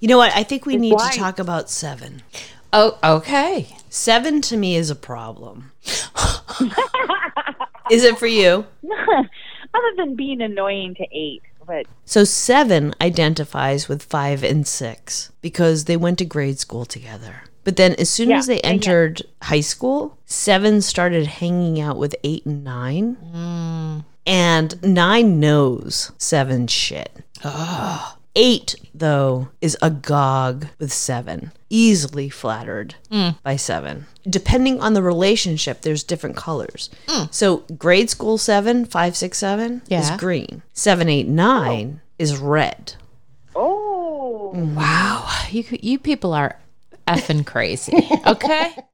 You know what? I think we need why- to talk about seven. Oh, okay. Seven to me is a problem. is it for you? Other than being annoying to eight, but So seven identifies with five and six because they went to grade school together. But then as soon Yeah, as they yeah, yeah. entered high school, seven started hanging out with eight and nine. Mm. And nine knows seven shit. Eight, though, is agog with seven, easily flattered mm. by seven. Depending on the relationship, there's different colors. Mm. So grade school seven, five, six, seven is green. Seven, eight, nine oh. is red. oh, Wow. You you people are effing crazy. Okay.